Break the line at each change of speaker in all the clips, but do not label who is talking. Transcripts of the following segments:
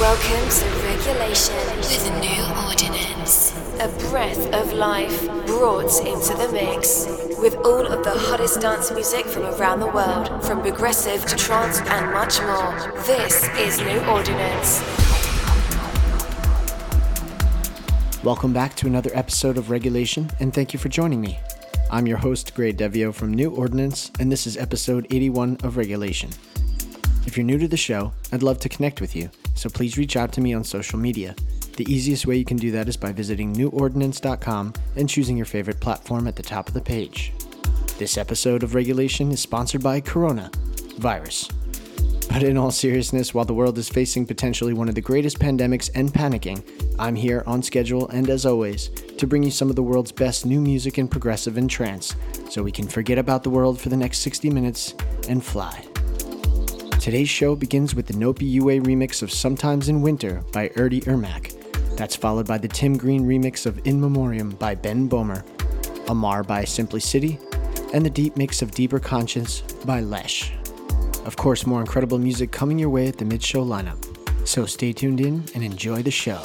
Welcome to Regulation with a New Ordinance. A breath of life brought into the mix. With all of the hottest dance music from around the world, from progressive to trance and much more. This is New Ordinance.
Welcome back to another episode of Regulation, and thank you for joining me. I'm your host, Gray Devio from New Ordinance, and this is episode 81 of Regulation. If you're new to the show, I'd love to connect with you, so please reach out to me on social media. The easiest way you can do that is by visiting newordinance.com and choosing your favorite platform at the top of the page. This episode of Regulation is sponsored by Corona virus. But in all seriousness, while the world is facing potentially one of the greatest pandemics and panicking, I'm here on schedule and as always to bring you some of the world's best new music in progressive and trance so we can forget about the world for the next 60 minutes and fly. Today's show begins with the Nopi UA remix of Sometimes in Winter by Erdi Irmak. That's followed by the Tim Green remix of In Memoriam by Ben Böhmer, Amar by Simply City, and the deep mix of Deeper Conscience by Lesh. Of course, more incredible music coming your way at the mid show lineup. So stay tuned in and enjoy the show.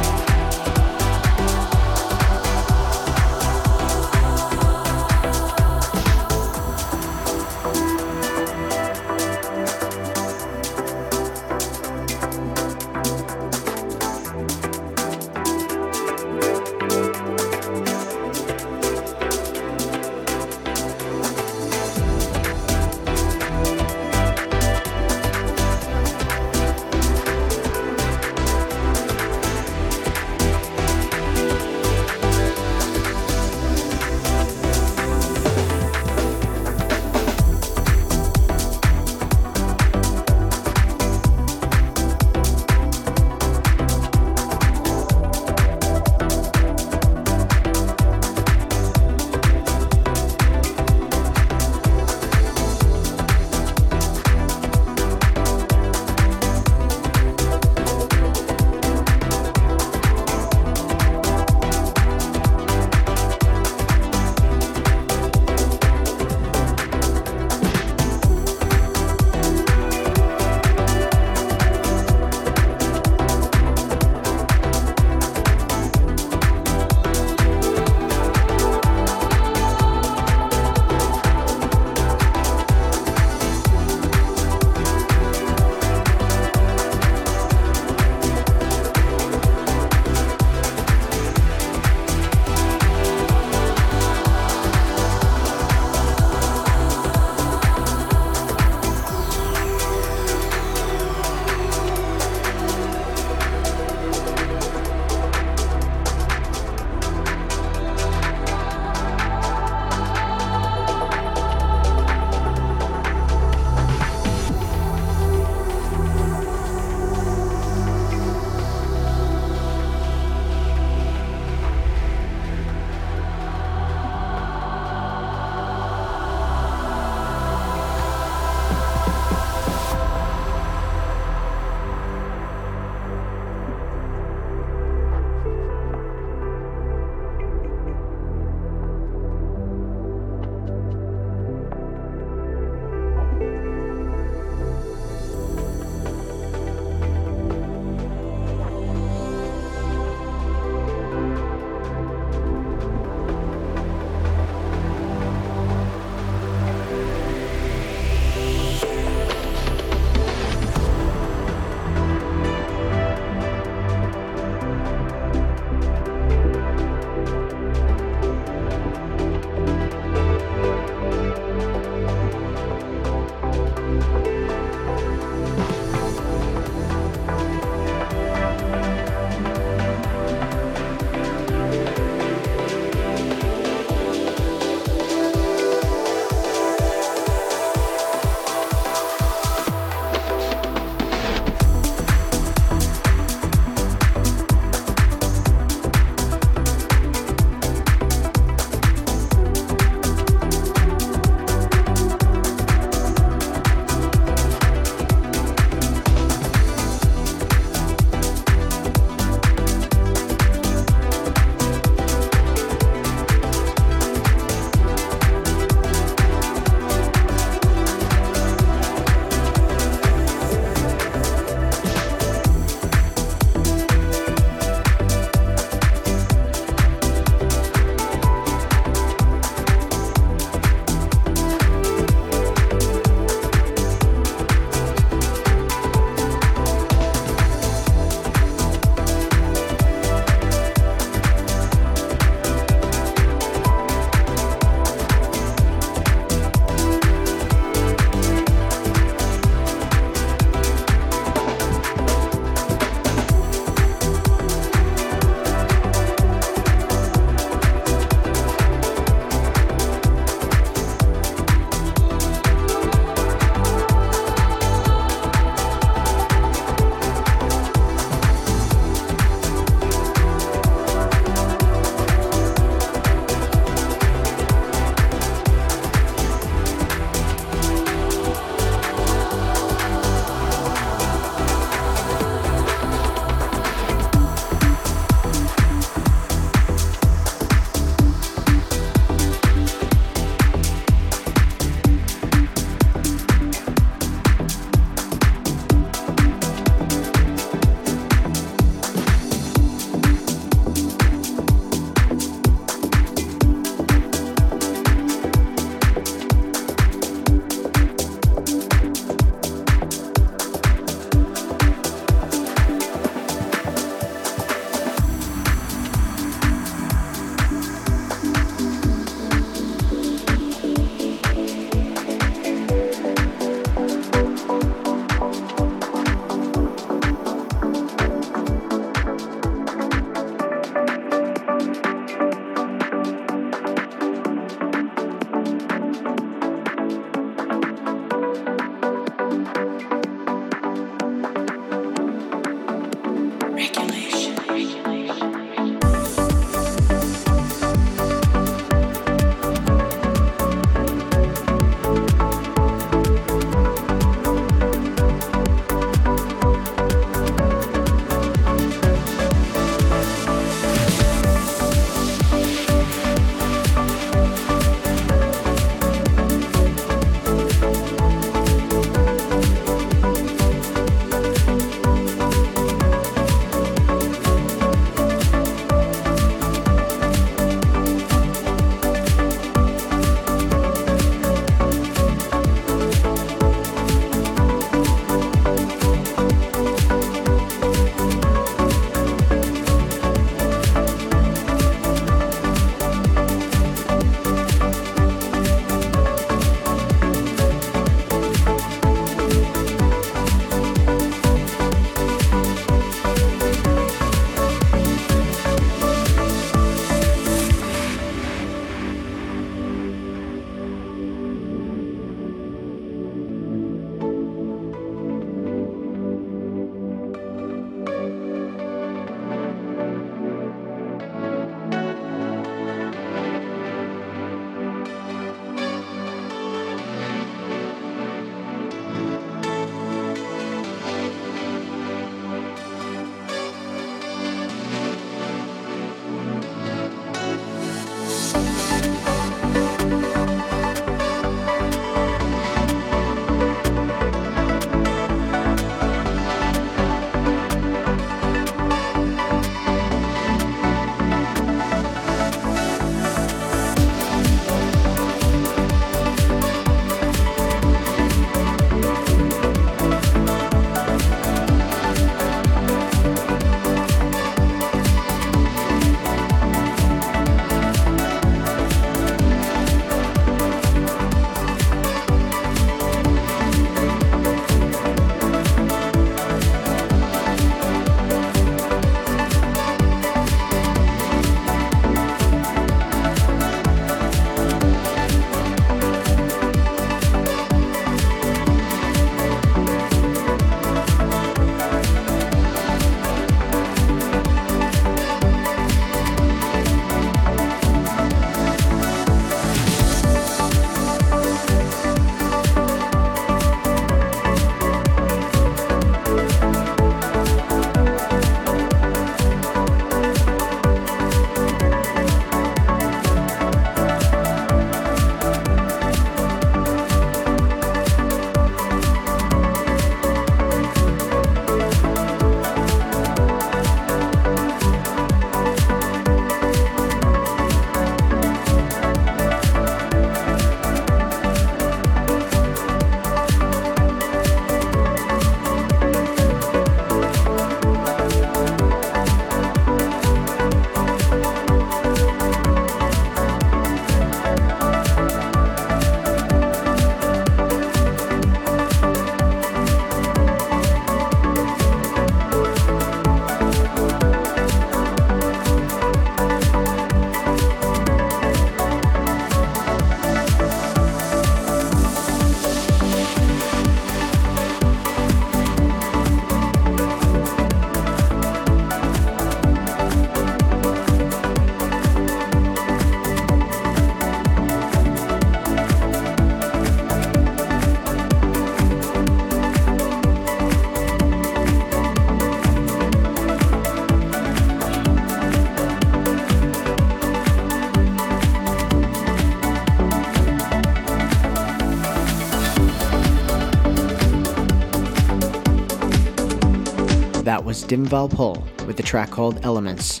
Dim Valpol with the track called Elements.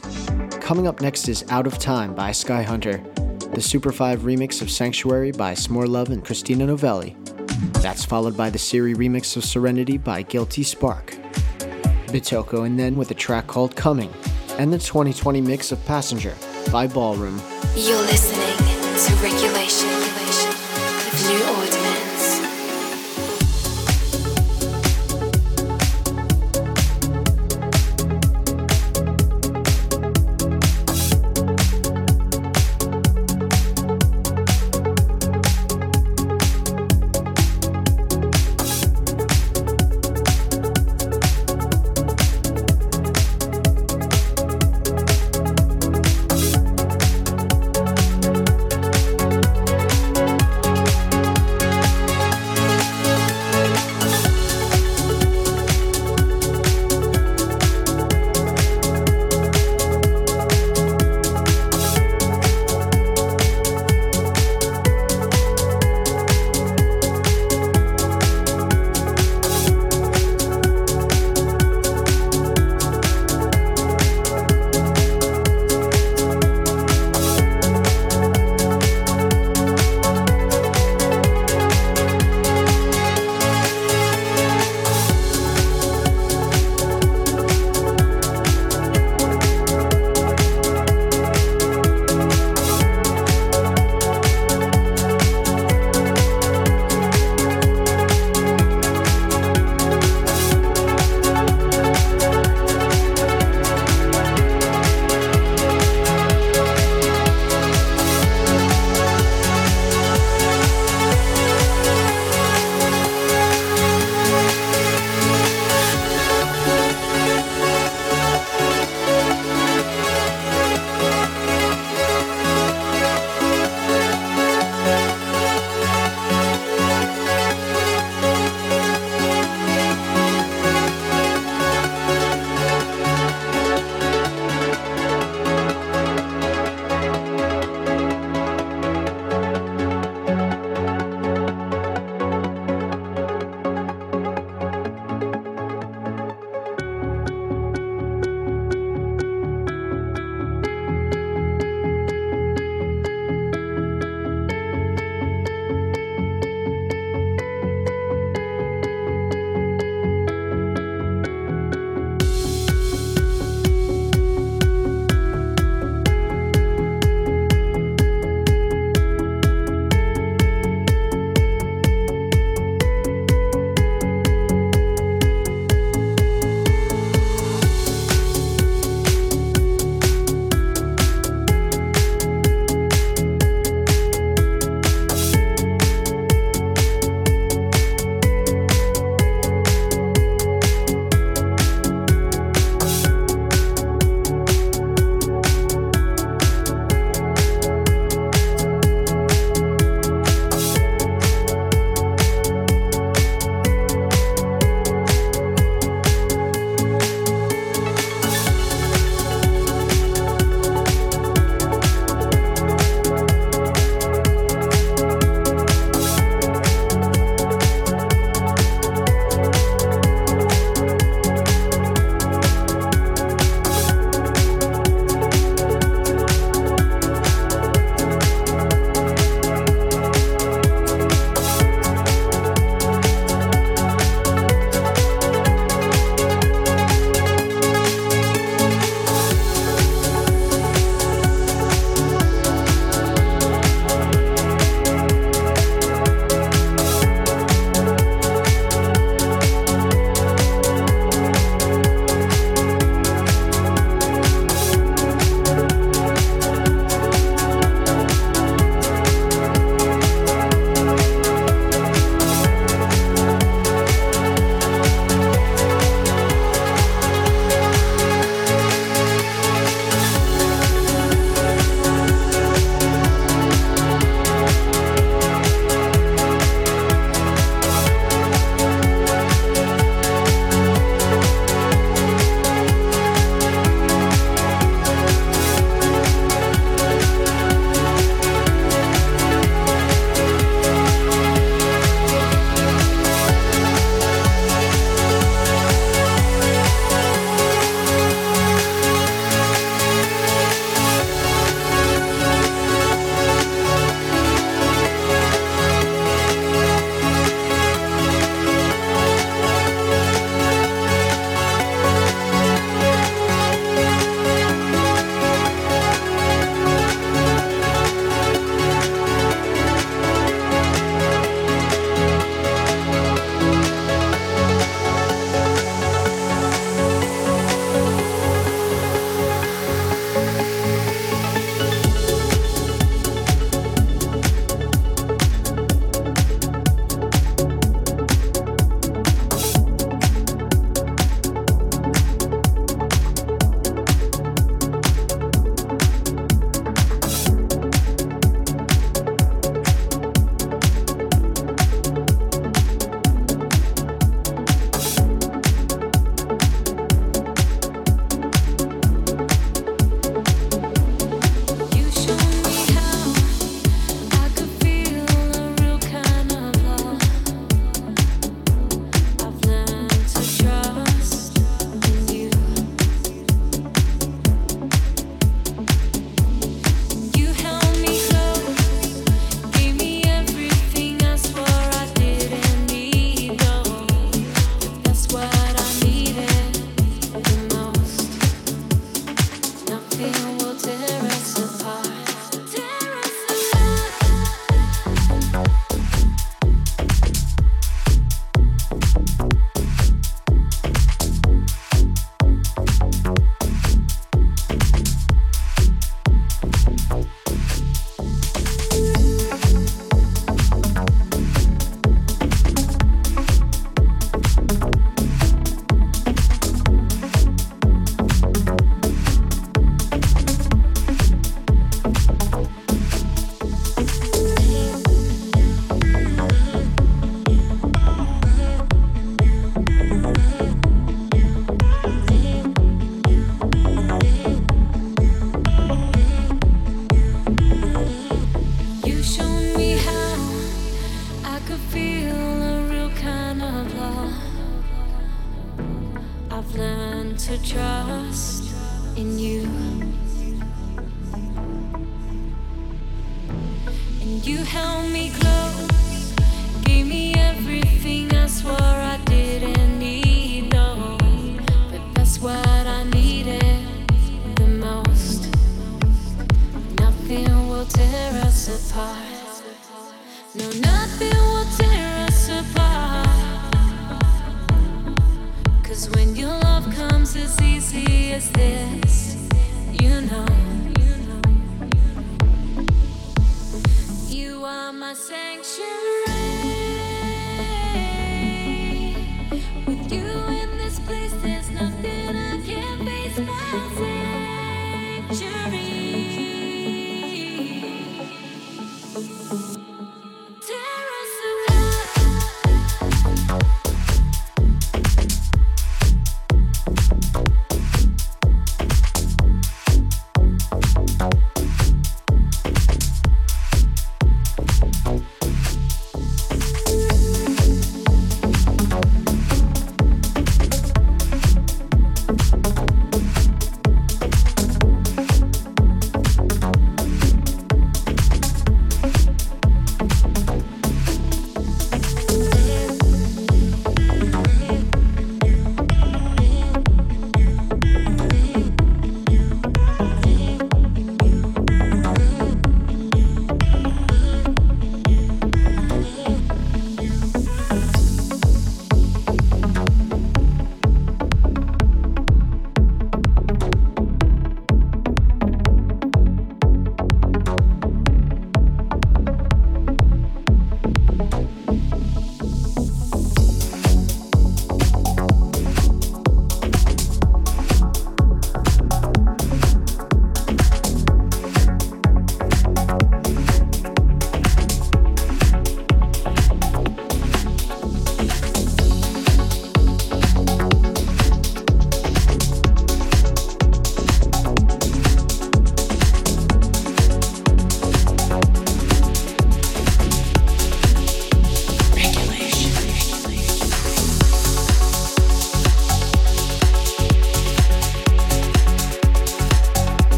Coming up next is Out of Time by Skyhunter, the Super 5 remix of Sanctuary by S'more Love and Christina Novelli. That's followed by the Siri remix of Serenity by Guilty Spark. Bitoko and then with a track called Coming, and the 2020 mix of Passenger by Ballroom.
You're listening to Regulation New Ordinance.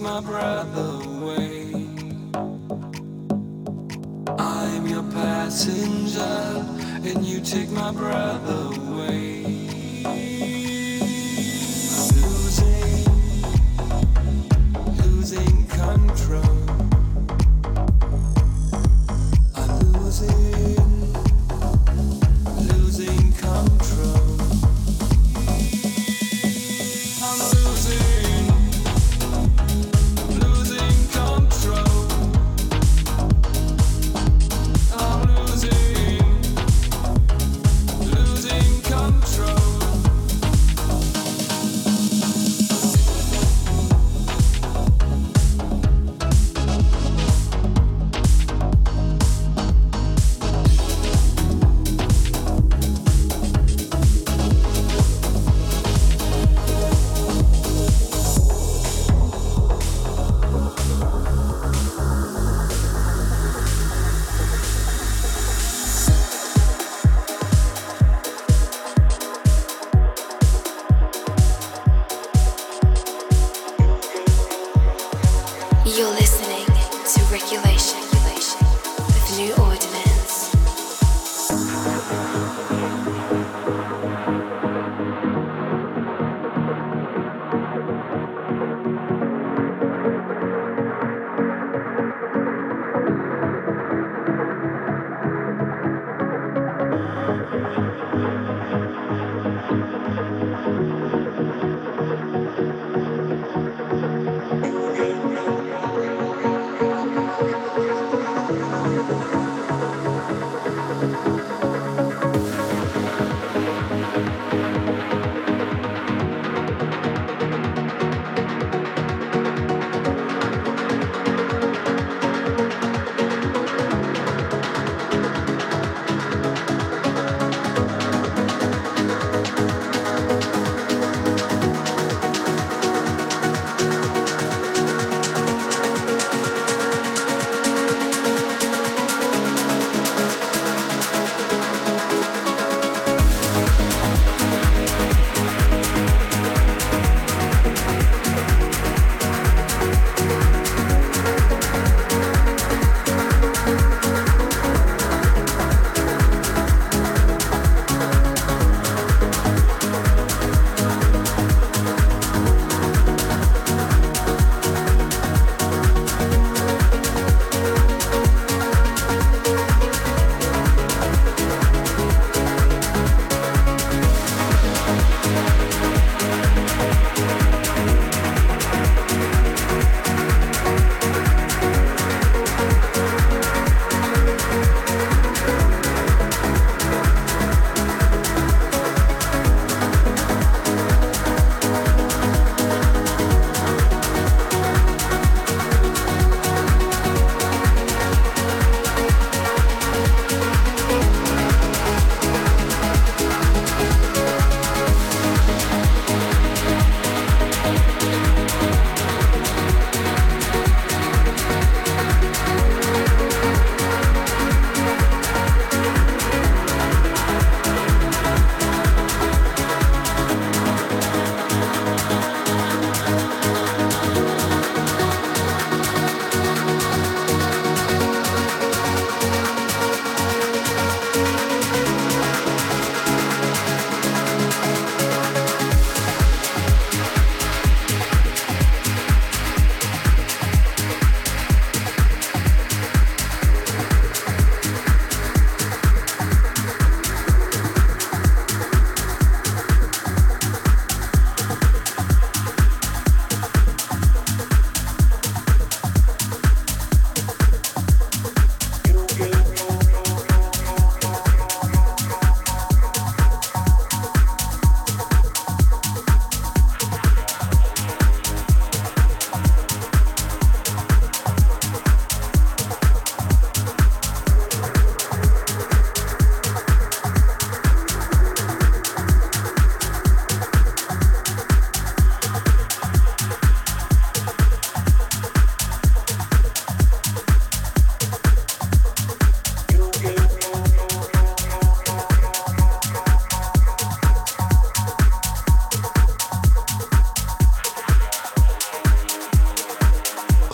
my breath away. I'm your passenger, and you take my breath away.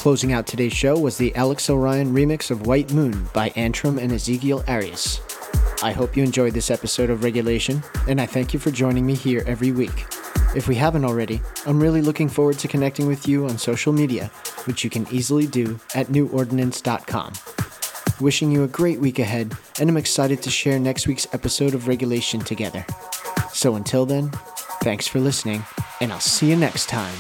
Closing out today's show was the Alex Orion remix of White Moon by Antrim and Ezekiel Arias. I hope you enjoyed this episode of Regulation, and I thank you for joining me here every week. If we haven't already, I'm really looking forward to connecting with you on social media, which you can easily do at newordinance.com. Wishing you a great week ahead, and I'm excited to share next week's episode of Regulation together. So until then, thanks for listening, and I'll see you next time.